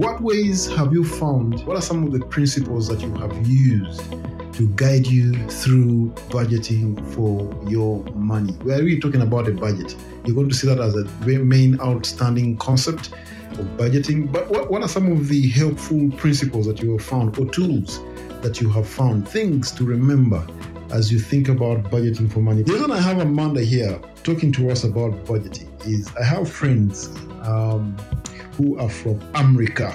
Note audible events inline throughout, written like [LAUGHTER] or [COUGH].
what ways have you found? What are some of the principles that you have used to guide you through budgeting for your money? We're really talking about a budget. You're going to see that as a main outstanding concept of budgeting. But what, what are some of the helpful principles that you have found or tools that you have found? Things to remember as you think about budgeting for money. The reason I have Amanda here talking to us about budgeting is I have friends um, who are from America,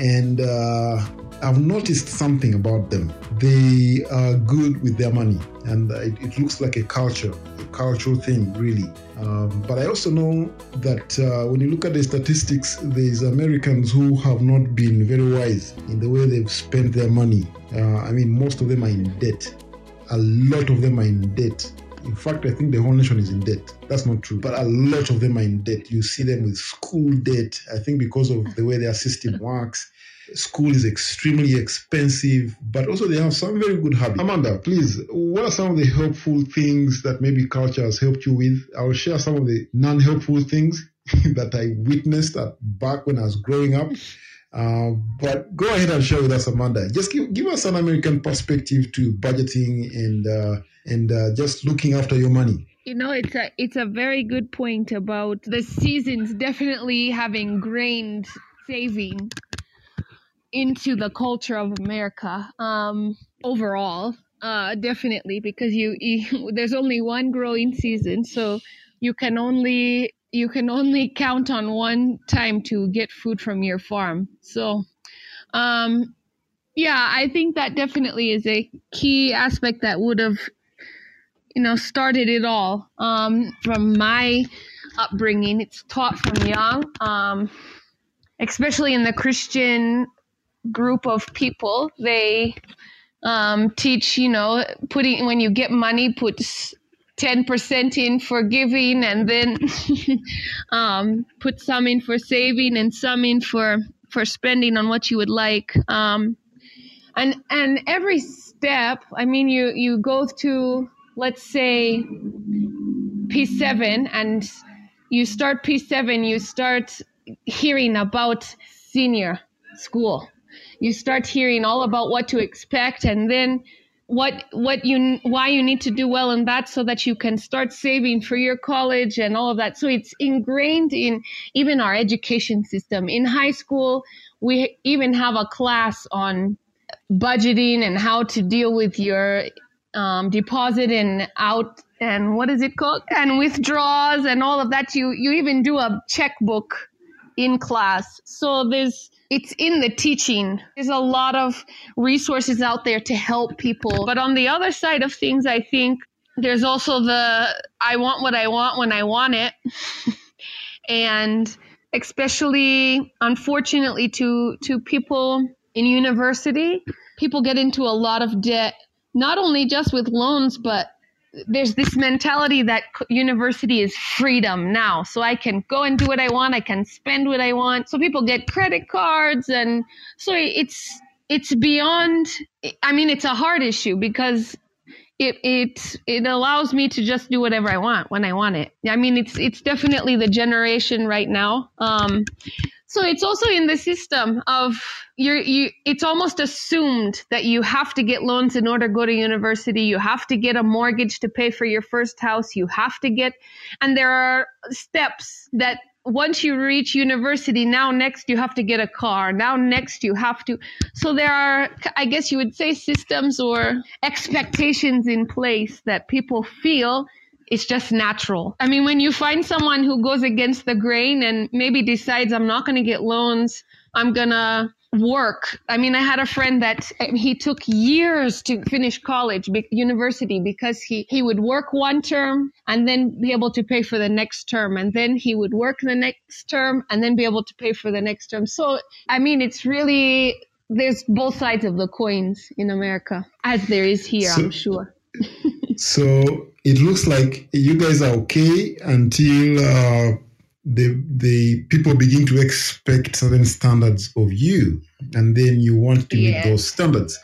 and uh, I've noticed something about them. They are good with their money, and it, it looks like a culture, a cultural thing, really. Um, but I also know that uh, when you look at the statistics, there's Americans who have not been very wise in the way they've spent their money. Uh, I mean, most of them are in debt a lot of them are in debt. In fact, I think the whole nation is in debt. That's not true, but a lot of them are in debt. You see them with school debt. I think because of the way their system works, school is extremely expensive, but also they have some very good habits. Amanda, please, what are some of the helpful things that maybe culture has helped you with? I'll share some of the non helpful things [LAUGHS] that I witnessed at, back when I was growing up. Uh, but go ahead and share with us, Amanda. Just give, give us an American perspective to budgeting and uh, and uh, just looking after your money. You know, it's a it's a very good point about the seasons definitely having ingrained saving into the culture of America um, overall. Uh, definitely, because you, you [LAUGHS] there's only one growing season, so you can only you can only count on one time to get food from your farm. So, um, yeah, I think that definitely is a key aspect that would have, you know, started it all. Um, from my upbringing, it's taught from young, um, especially in the Christian group of people. They um, teach, you know, putting when you get money, put 10% in for giving and then [LAUGHS] um, put some in for saving and some in for for spending on what you would like. Um, and and every step i mean you you go to let's say p7 and you start p7 you start hearing about senior school. You start hearing all about what to expect and then what what you why you need to do well in that so that you can start saving for your college and all of that. So it's ingrained in even our education system. In high school we even have a class on budgeting and how to deal with your um, deposit and out and what is it called? And withdrawals and all of that. You you even do a checkbook in class. So there's it's in the teaching. There's a lot of resources out there to help people. But on the other side of things, I think there's also the I want what I want when I want it. [LAUGHS] and especially unfortunately to to people in university, people get into a lot of debt not only just with loans but there's this mentality that university is freedom now. So I can go and do what I want. I can spend what I want. So people get credit cards. And so it's, it's beyond, I mean, it's a hard issue because it, it, it allows me to just do whatever I want when I want it. I mean, it's, it's definitely the generation right now. Um, so it's also in the system of you're, you, it's almost assumed that you have to get loans in order to go to university. You have to get a mortgage to pay for your first house. You have to get, and there are steps that once you reach university, now next you have to get a car. Now next you have to. So there are, I guess you would say, systems or expectations in place that people feel it's just natural. I mean, when you find someone who goes against the grain and maybe decides, I'm not going to get loans, I'm going to work. I mean, I had a friend that eh, he took years to finish college, university, because he, he would work one term and then be able to pay for the next term. And then he would work the next term and then be able to pay for the next term. So, I mean, it's really, there's both sides of the coins in America, as there is here, so, I'm sure. [LAUGHS] so it looks like you guys are okay until uh, the the people begin to expect certain standards of you, and then you want to meet those standards.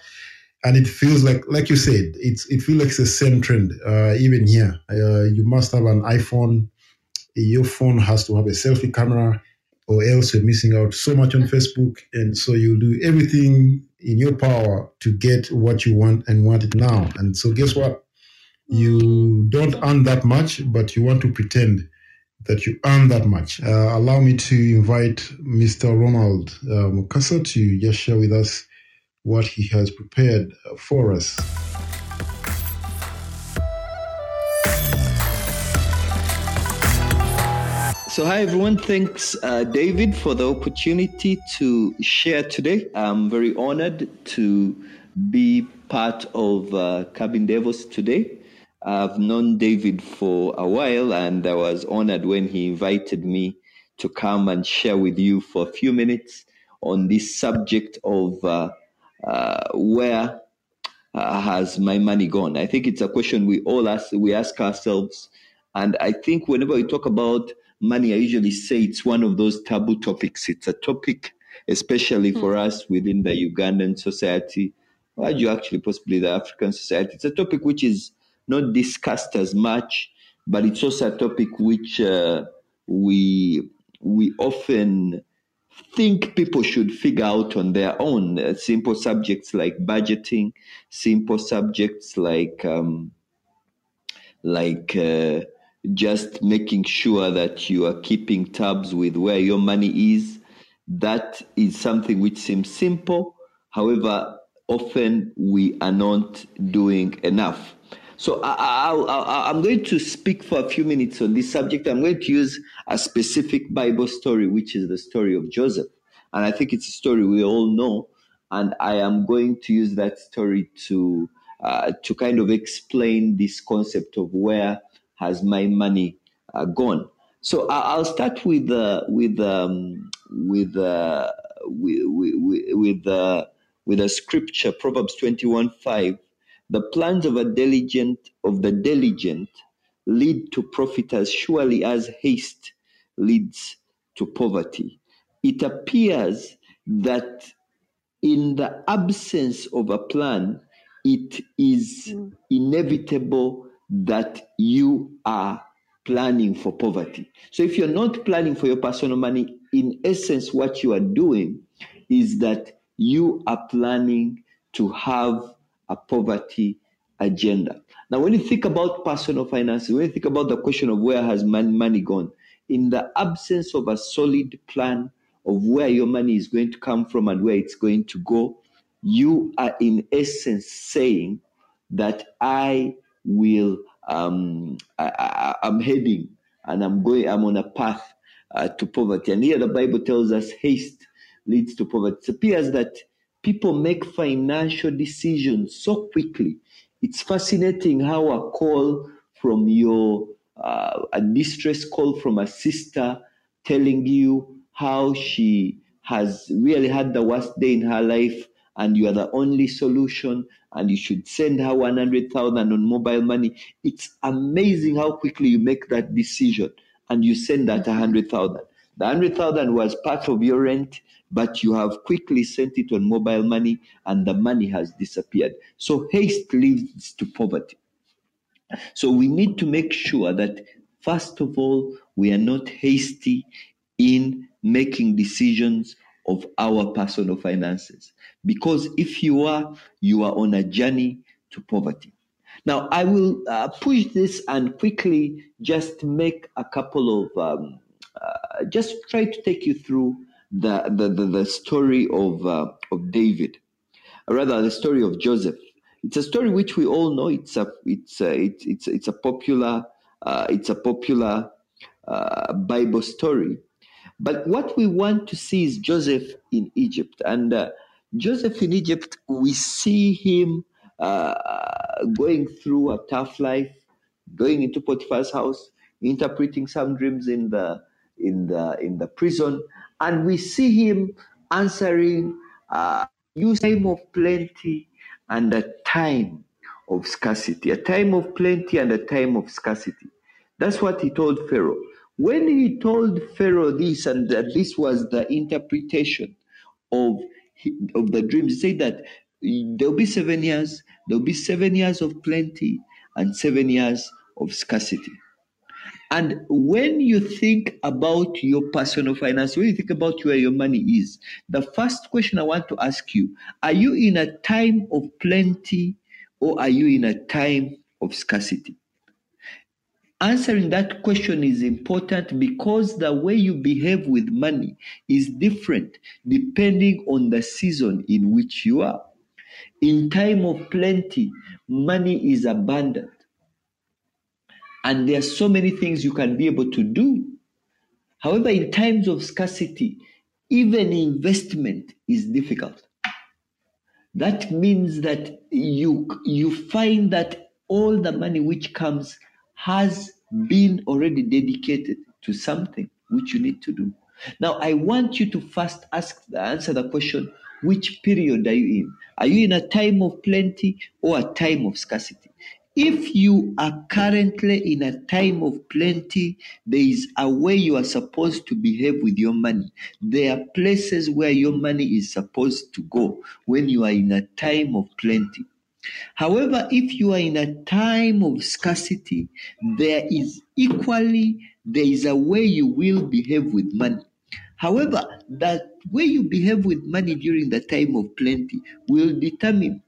And it feels like, like you said, it's it feels like it's the same trend. Uh, even here, uh, you must have an iPhone. Your phone has to have a selfie camera. or else you're missing out so much on Facebook. And so you'll do everything in your power to get what you want and want it now. And so guess what? You don't earn that much, but you want to pretend that you earn that much. Uh, allow me to invite Mr. Ronald uh, Mukasa to just share with us what he has prepared for us. So, hi everyone. Thanks, uh, David, for the opportunity to share today. I'm very honored to be part of uh, Cabin Devils today. I've known David for a while, and I was honored when he invited me to come and share with you for a few minutes on this subject of uh, uh, where uh, has my money gone. I think it's a question we all ask. We ask ourselves, and I think whenever we talk about money, I usually say it's one of those taboo topics. It's a topic, especially for mm-hmm. us within the Ugandan society, or you actually possibly the African society. It's a topic which is not discussed as much, but it's also a topic which uh, we we often think people should figure out on their own. Uh, simple subjects like budgeting, simple subjects like um, like uh, just making sure that you are keeping tabs with where your money is. That is something which seems simple. However, often we are not doing enough. So I, am going to speak for a few minutes on this subject. I'm going to use a specific Bible story, which is the story of Joseph. And I think it's a story we all know. And I am going to use that story to uh, to kind of explain this concept of where has my money uh, gone. So I'll start with uh, with um, with, uh, with with with, uh, with a scripture, Proverbs twenty one five the plans of a diligent of the diligent lead to profit as surely as haste leads to poverty. It appears that in the absence of a plan, it is mm. inevitable that you are planning for poverty. So if you're not planning for your personal money, in essence, what you are doing is that you are planning to have a poverty agenda. Now, when you think about personal finances, when you think about the question of where has money gone, in the absence of a solid plan of where your money is going to come from and where it's going to go, you are in essence saying that I will, um, I, am heading and I'm going, I'm on a path uh, to poverty. And here the Bible tells us haste leads to poverty. It appears that people make financial decisions so quickly. It's fascinating how a call from your, uh, a distress call from a sister telling you how she has really had the worst day in her life and you are the only solution and you should send her 100,000 on mobile money. It's amazing how quickly you make that decision and you send that 100,000. The 100,000 was part of your rent but you have quickly sent it on mobile money and the money has disappeared. So haste leads to poverty. So we need to make sure that, first of all, we are not hasty in making decisions of our personal finances. Because if you are, you are on a journey to poverty. Now, I will uh, push this and quickly just make a couple of, um, uh, just try to take you through the, the, the, the story of, uh, of David, rather the story of Joseph. It's a story which we all know. It's a, it's a, it's, it's, it's a popular, uh, it's a popular uh, Bible story. But what we want to see is Joseph in Egypt. And uh, Joseph in Egypt, we see him uh, going through a tough life, going into Potiphar's house, interpreting some dreams in the in the in the prison, and we see him answering uh, use time of plenty and a time of scarcity, a time of plenty and a time of scarcity. That's what he told Pharaoh. When he told Pharaoh this, and that this was the interpretation of, of the dream, he said that there'll be seven years, there'll be seven years of plenty and seven years of scarcity. And when you think about your personal finance, when you think about where your money is, the first question I want to ask you are you in a time of plenty or are you in a time of scarcity? Answering that question is important because the way you behave with money is different depending on the season in which you are. In time of plenty, money is abundant. And there are so many things you can be able to do. However, in times of scarcity, even investment is difficult. That means that you, you find that all the money which comes has been already dedicated to something which you need to do. Now, I want you to first ask, the answer the question which period are you in? Are you in a time of plenty or a time of scarcity? If you are currently in a time of plenty, there is a way you are supposed to behave with your money. There are places where your money is supposed to go when you are in a time of plenty. However, if you are in a time of scarcity, there is equally there is a way you will behave with money. However, that way you behave with money during the time of plenty will determine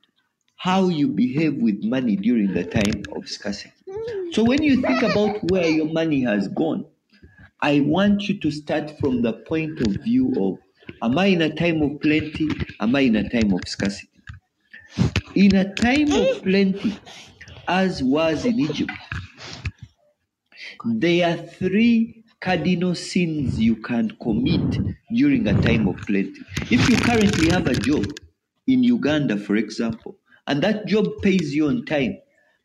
how you behave with money during the time of scarcity. So when you think about where your money has gone, I want you to start from the point of view of am I in a time of plenty? Am I in a time of scarcity? In a time of plenty, as was in Egypt, there are three cardinal sins you can commit during a time of plenty. If you currently have a job in Uganda, for example, and that job pays you on time,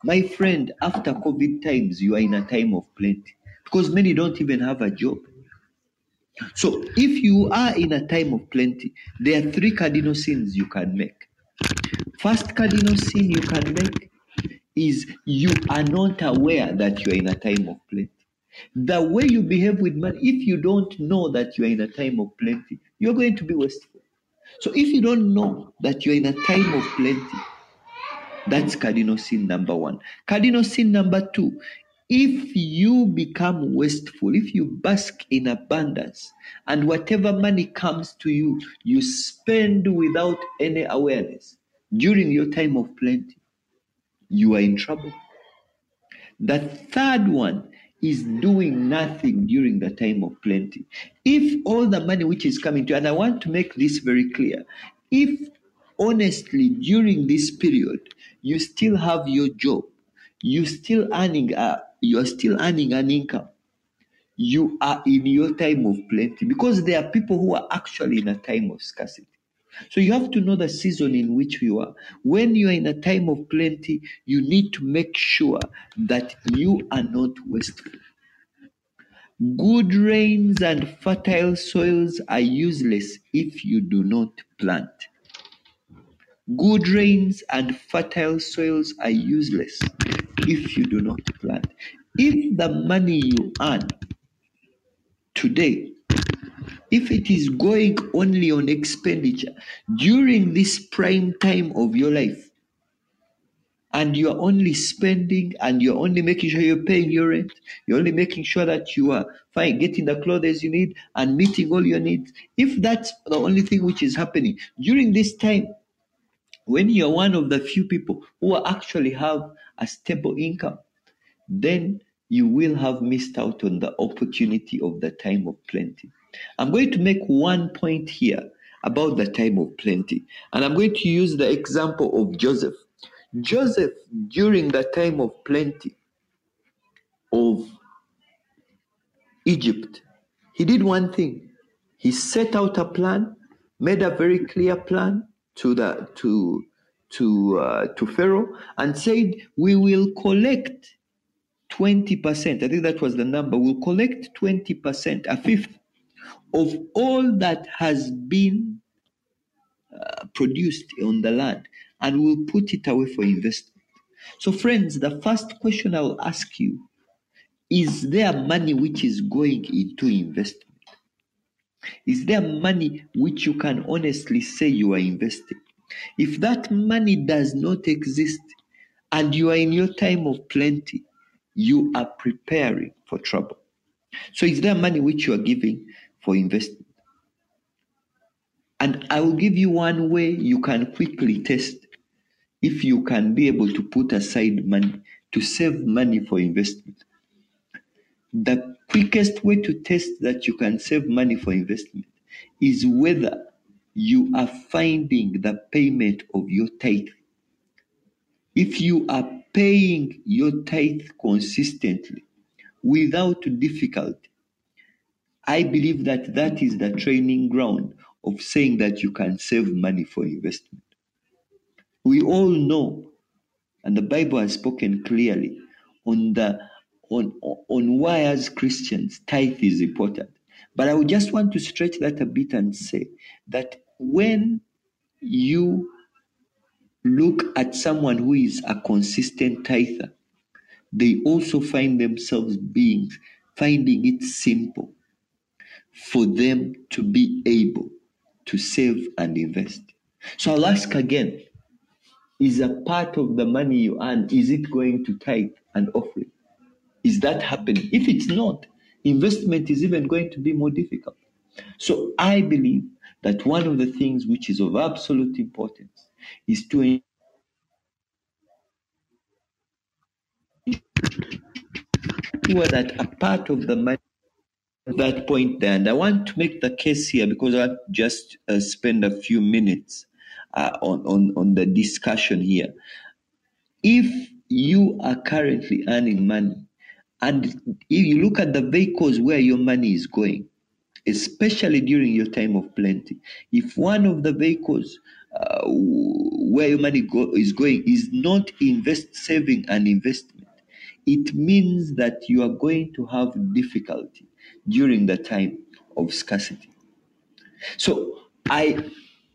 my friend, after COVID times, you are in a time of plenty because many don't even have a job. So, if you are in a time of plenty, there are three cardinal sins you can make. First cardinal sin you can make is you are not aware that you are in a time of plenty. The way you behave with money, if you don't know that you are in a time of plenty, you're going to be wasteful. So if you don't know that you're in a time of plenty, that's cardinal sin number one. Cardinal sin number two, if you become wasteful, if you bask in abundance, and whatever money comes to you, you spend without any awareness during your time of plenty, you are in trouble. The third one is doing nothing during the time of plenty. If all the money which is coming to you, and I want to make this very clear, if honestly during this period you still have your job, you still earning a, you are still earning an income, you are in your time of plenty because there are people who are actually in a time of scarcity. So you have to know the season in which you are. When you are in a time of plenty, you need to make sure that you are not wasteful. Good rains and fertile soils are useless if you do not plant. Good rains and fertile soils are useless if you do not plant. If the money you earn today if it is going only on expenditure during this prime time of your life, and you're only spending and you're only making sure you're paying your rent, you're only making sure that you are fine, getting the clothes you need and meeting all your needs. If that's the only thing which is happening during this time, when you're one of the few people who actually have a stable income, then you will have missed out on the opportunity of the time of plenty. I'm going to make one point here about the time of plenty, and I'm going to use the example of Joseph. Joseph, during the time of plenty of Egypt, he did one thing. He set out a plan, made a very clear plan to the to to uh, to Pharaoh, and said, "We will collect 20%. I think that was the number. We'll collect 20%, a fifth of all that has been uh, produced on the land and we'll put it away for investment. So, friends, the first question I will ask you is there money which is going into investment? Is there money which you can honestly say you are investing? If that money does not exist and you are in your time of plenty, you are preparing for trouble. So is there money which you are giving for investment? And I will give you one way you can quickly test if you can be able to put aside money to save money for investment. The quickest way to test that you can save money for investment is whether you are finding the payment of your tithe. If you are paying your tithe consistently without difficulty, I believe that that is the training ground of saying that you can save money for investment. We all know, and the Bible has spoken clearly on the on, on why as Christians tithe is important. But I would just want to stretch that a bit and say that when you look at someone who is a consistent tither, they also find themselves being finding it simple for them to be able to save and invest. So I'll ask again, is a part of the money you earn, is it going to tithe and offering? Is that happening? If it's not, investment is even going to be more difficult. So I believe that one of the things which is of absolute importance is to ensure that a part of the money that point there, and I want to make the case here because I just uh, spend a few minutes uh, on, on, on the discussion here. If you are currently earning money and if you look at the vehicles where your money is going, especially during your time of plenty, if one of the vehicles uh, where your money go, is going is not invest saving and investment, it means that you are going to have difficulty during the time of scarcity. So I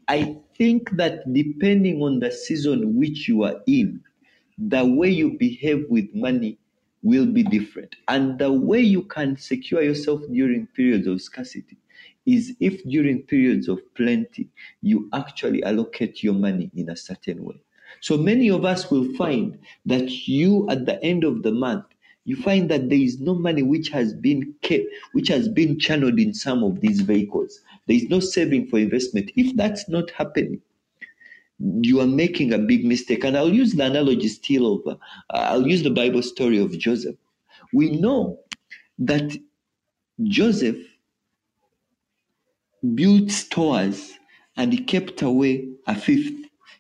I think that depending on the season which you are in, the way you behave with money will be different. And the way you can secure yourself during periods of scarcity is if during periods of plenty, you actually allocate your money in a certain way. So many of us will find that you, at the end of the month, you find that there is no money which has been kept, which has been channeled in some of these vehicles. There is no saving for investment. If that's not happening, you are making a big mistake. And I'll use the analogy still of, uh, I'll use the Bible story of Joseph. We know that Joseph built stores and he kept away a fifth.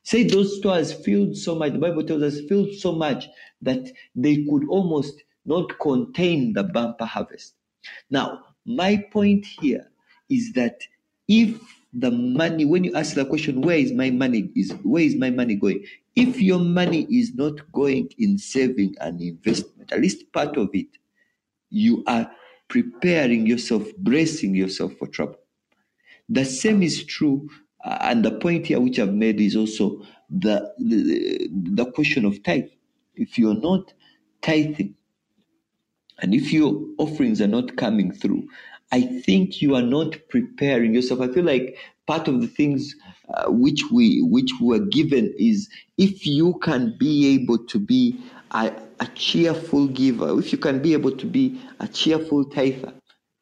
Say those stores filled so much, the Bible tells us filled so much that they could almost not contain the bumper harvest. Now, my point here is that if the money when you ask the question where is my money is where is my money going? If your money is not going in saving and investment at least part of it you are preparing yourself bracing yourself for trouble. The same is true uh, and the point here which i've made is also the, the the question of tithe. If you're not tithing and if your offerings are not coming through I think you are not preparing yourself. I feel like part of the things uh, which we which were given is if you can be able to be a, a cheerful giver, if you can be able to be a cheerful tither,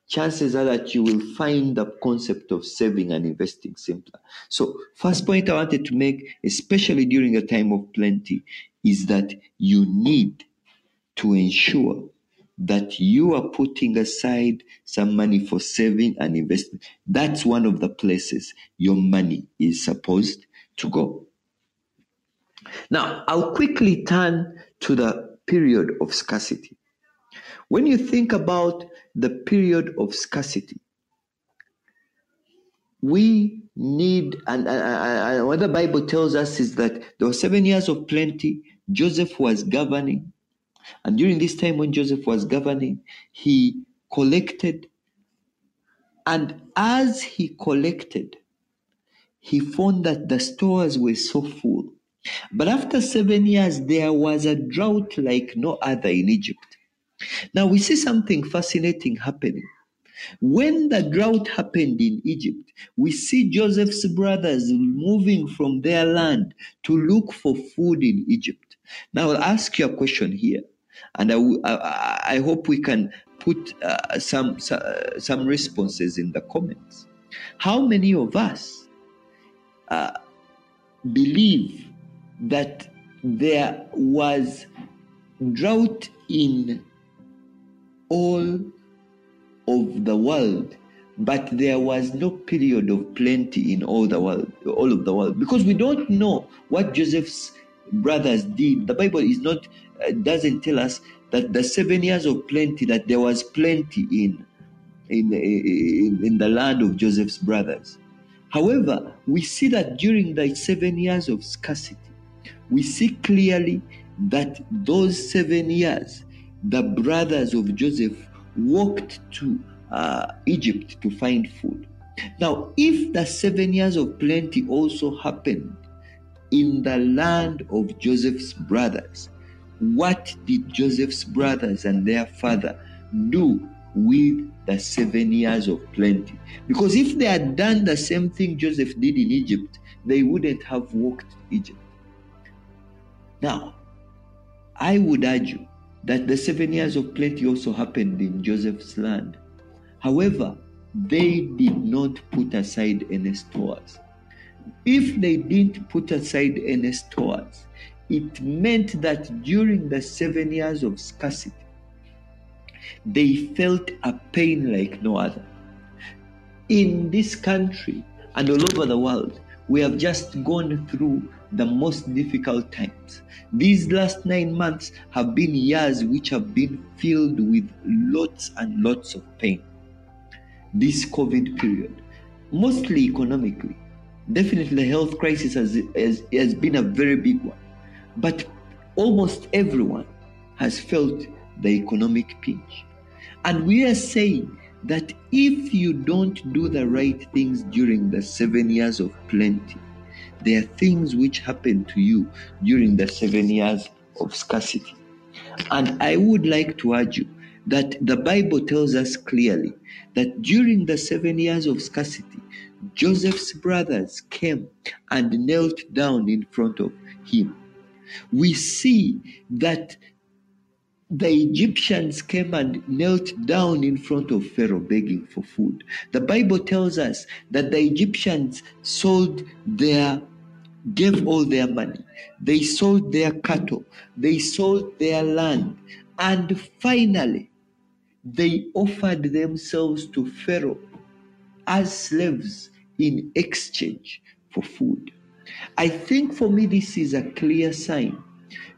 chances are that you will find the concept of saving and investing simpler. So, first point I wanted to make, especially during a time of plenty, is that you need to ensure that you are putting aside some money for saving and investment. That's one of the places your money is supposed to go. Now, I'll quickly turn to the period of scarcity. When you think about the period of scarcity, we need, and, and, and what the Bible tells us is that there were seven years of plenty. Joseph was governing. And during this time when Joseph was governing, he collected. And as he collected, he found that the stores were so full. But after seven years, there was a drought like no other in Egypt. Now we see something fascinating happening. When the drought happened in Egypt, we see Joseph's brothers moving from their land to look for food in Egypt. Now I'll ask you a question here. And I, I, I hope we can put uh, some, some responses in the comments. How many of us uh, believe that there was drought in all of the world but there was no period of plenty in all the world all of the world because we don't know what joseph's brothers did the bible is not uh, doesn't tell us that the seven years of plenty that there was plenty in in, in, in the land of joseph's brothers however we see that during the seven years of scarcity we see clearly that those seven years the brothers of joseph walked to uh, Egypt to find food. Now, if the seven years of plenty also happened in the land of Joseph's brothers, what did Joseph's brothers and their father do with the seven years of plenty? Because if they had done the same thing Joseph did in Egypt, they wouldn't have walked Egypt. Now, I would argue that the seven years of plenty also happened in Joseph's land. However, they did not put aside any stores. If they didn't put aside any stores, it meant that during the seven years of scarcity, they felt a pain like no other. In this country and all over the world, we have just gone through the most difficult times. These last nine months have been years which have been filled with lots and lots of pain this COVID period, mostly economically. Definitely, the health crisis has, has, has been a very big one. But almost everyone has felt the economic pinch. And we are saying that if you don't do the right things during the seven years of plenty, there are things which happen to you during the seven years of scarcity. And I would like to urge you that the Bible tells us clearly that during the seven years of scarcity, Joseph's brothers came and knelt down in front of him. We see that the Egyptians came and knelt down in front of Pharaoh begging for food. The Bible tells us that the Egyptians sold their gave all their money. They sold their cattle, they sold their land, and finally they offered themselves to Pharaoh as slaves in exchange for food. I think for me, this is a clear sign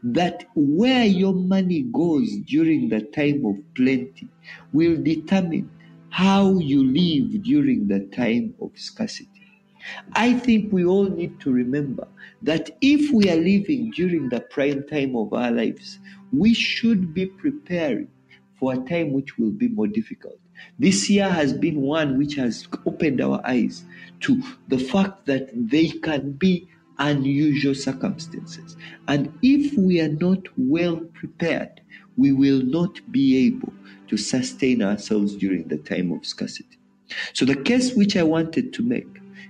that where your money goes during the time of plenty will determine how you live during the time of scarcity. I think we all need to remember that if we are living during the prime time of our lives, we should be preparing for a time which will be more difficult. This year has been one which has opened our eyes to the fact that they can be unusual circumstances. And if we are not well prepared, we will not be able to sustain ourselves during the time of scarcity. So, the case which I wanted to make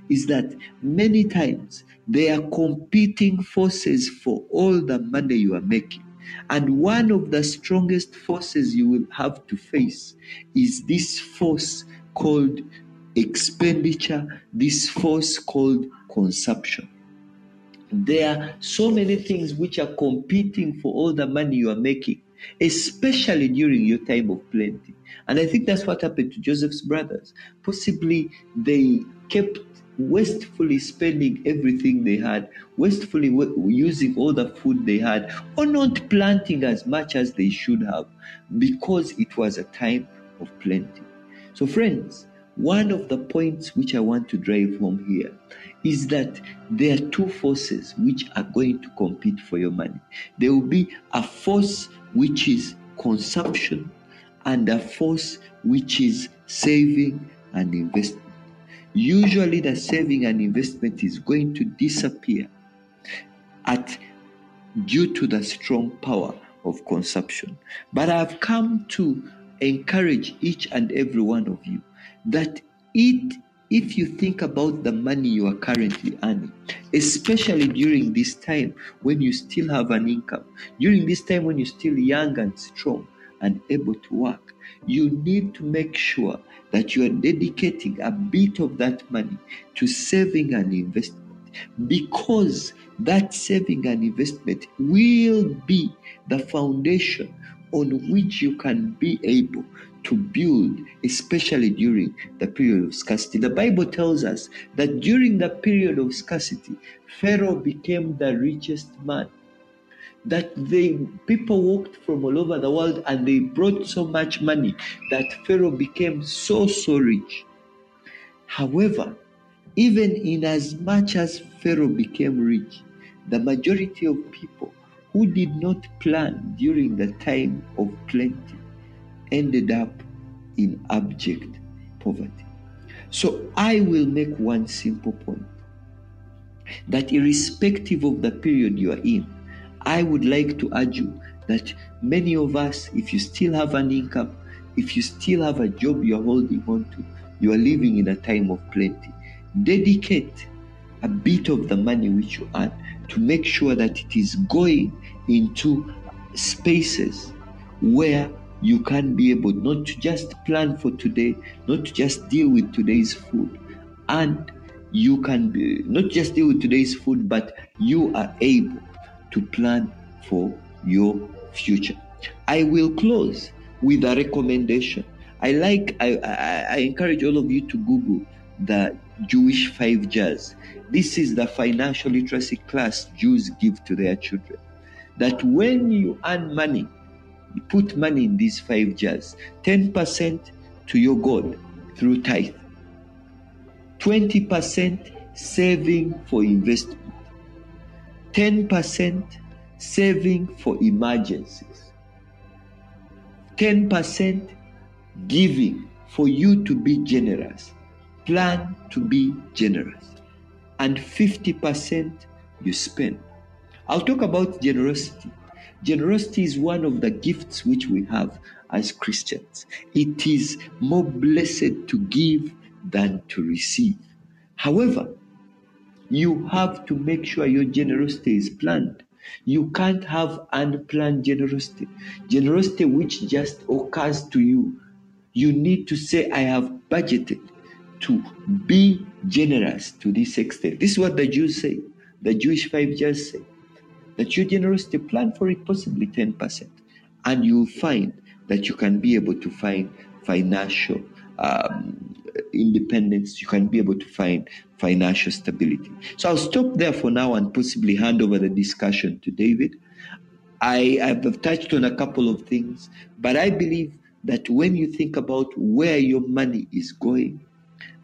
is that many times there are competing forces for all the money you are making. And one of the strongest forces you will have to face is this force called expenditure, this force called consumption. There are so many things which are competing for all the money you are making, especially during your time of plenty. And I think that's what happened to Joseph's brothers. Possibly they kept wastefully spending everything they had, wastefully using all the food they had, or not planting as much as they should have because it was a time of plenty. So, friends, one of the points which I want to drive home here is that there are two forces which are going to compete for your money. There will be a force which is consumption and a force which is saving and investment usually the saving and investment is going to disappear at due to the strong power of consumption. But I've come to encourage each and every one of you that it if you think about the money you are currently earning, especially during this time when you still have an income, during this time when you're still young and strong and able to work, you need to make sure that you are dedicating a bit of that money to saving and investment because that saving and investment will be the foundation on which you can be able to build, especially during the period of scarcity. The Bible tells us that during the period of scarcity, Pharaoh became the richest man. That the people walked from all over the world and they brought so much money that Pharaoh became so so rich. However, even in as much as Pharaoh became rich, the majority of people who did not plan during the time of plenty ended up in abject poverty. So I will make one simple point that irrespective of the period you are in, I would like to urge you that many of us, if you still have an income, if you still have a job you're holding on to, you are living in a time of plenty. Dedicate a bit of the money which you earn to make sure that it is going into spaces where you can be able not to just plan for today, not to just deal with today's food, and you can be, not just deal with today's food, but you are able to plan for your future. I will close with a recommendation. I like, I, I, I encourage all of you to Google the Jewish five jars. This is the financial literacy class Jews give to their children. That when you earn money, put money in these five jars 10% to your God through tithe, 20% saving for investment, 10% saving for emergencies, 10% giving for you to be generous. Plan to be generous. And 50% you spend. I'll talk about generosity. Generosity is one of the gifts which we have as Christians. It is more blessed to give than to receive. However, you have to make sure your generosity is planned. You can't have unplanned generosity, generosity which just occurs to you. You need to say, I have budgeted to be generous to this extent. This is what the Jews say, the Jewish five just say that your generosity plan for it possibly 10% and you'll find that you can be able to find financial um, independence you can be able to find financial stability. So i'll stop there for now and possibly hand over the discussion to david. I have touched on a couple of things but i believe that when you think about where your money is going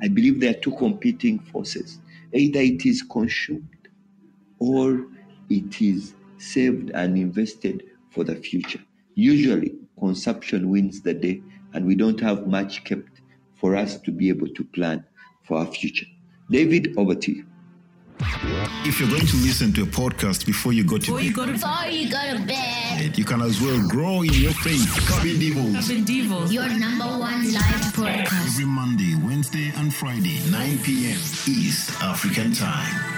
i believe there are two competing forces. Either it is consumed or it is saved and invested for the future. Usually, consumption wins the day, and we don't have much kept for us to be able to plan for our future. David, over to you. If you're going to listen to a podcast before you go to before bed, you go to, before you go to bed, you can as well grow in your faith. Cabin Devils. Cabin Devils. Your number one live podcast. Every Monday, Wednesday, and Friday, 9 p.m. East African Time.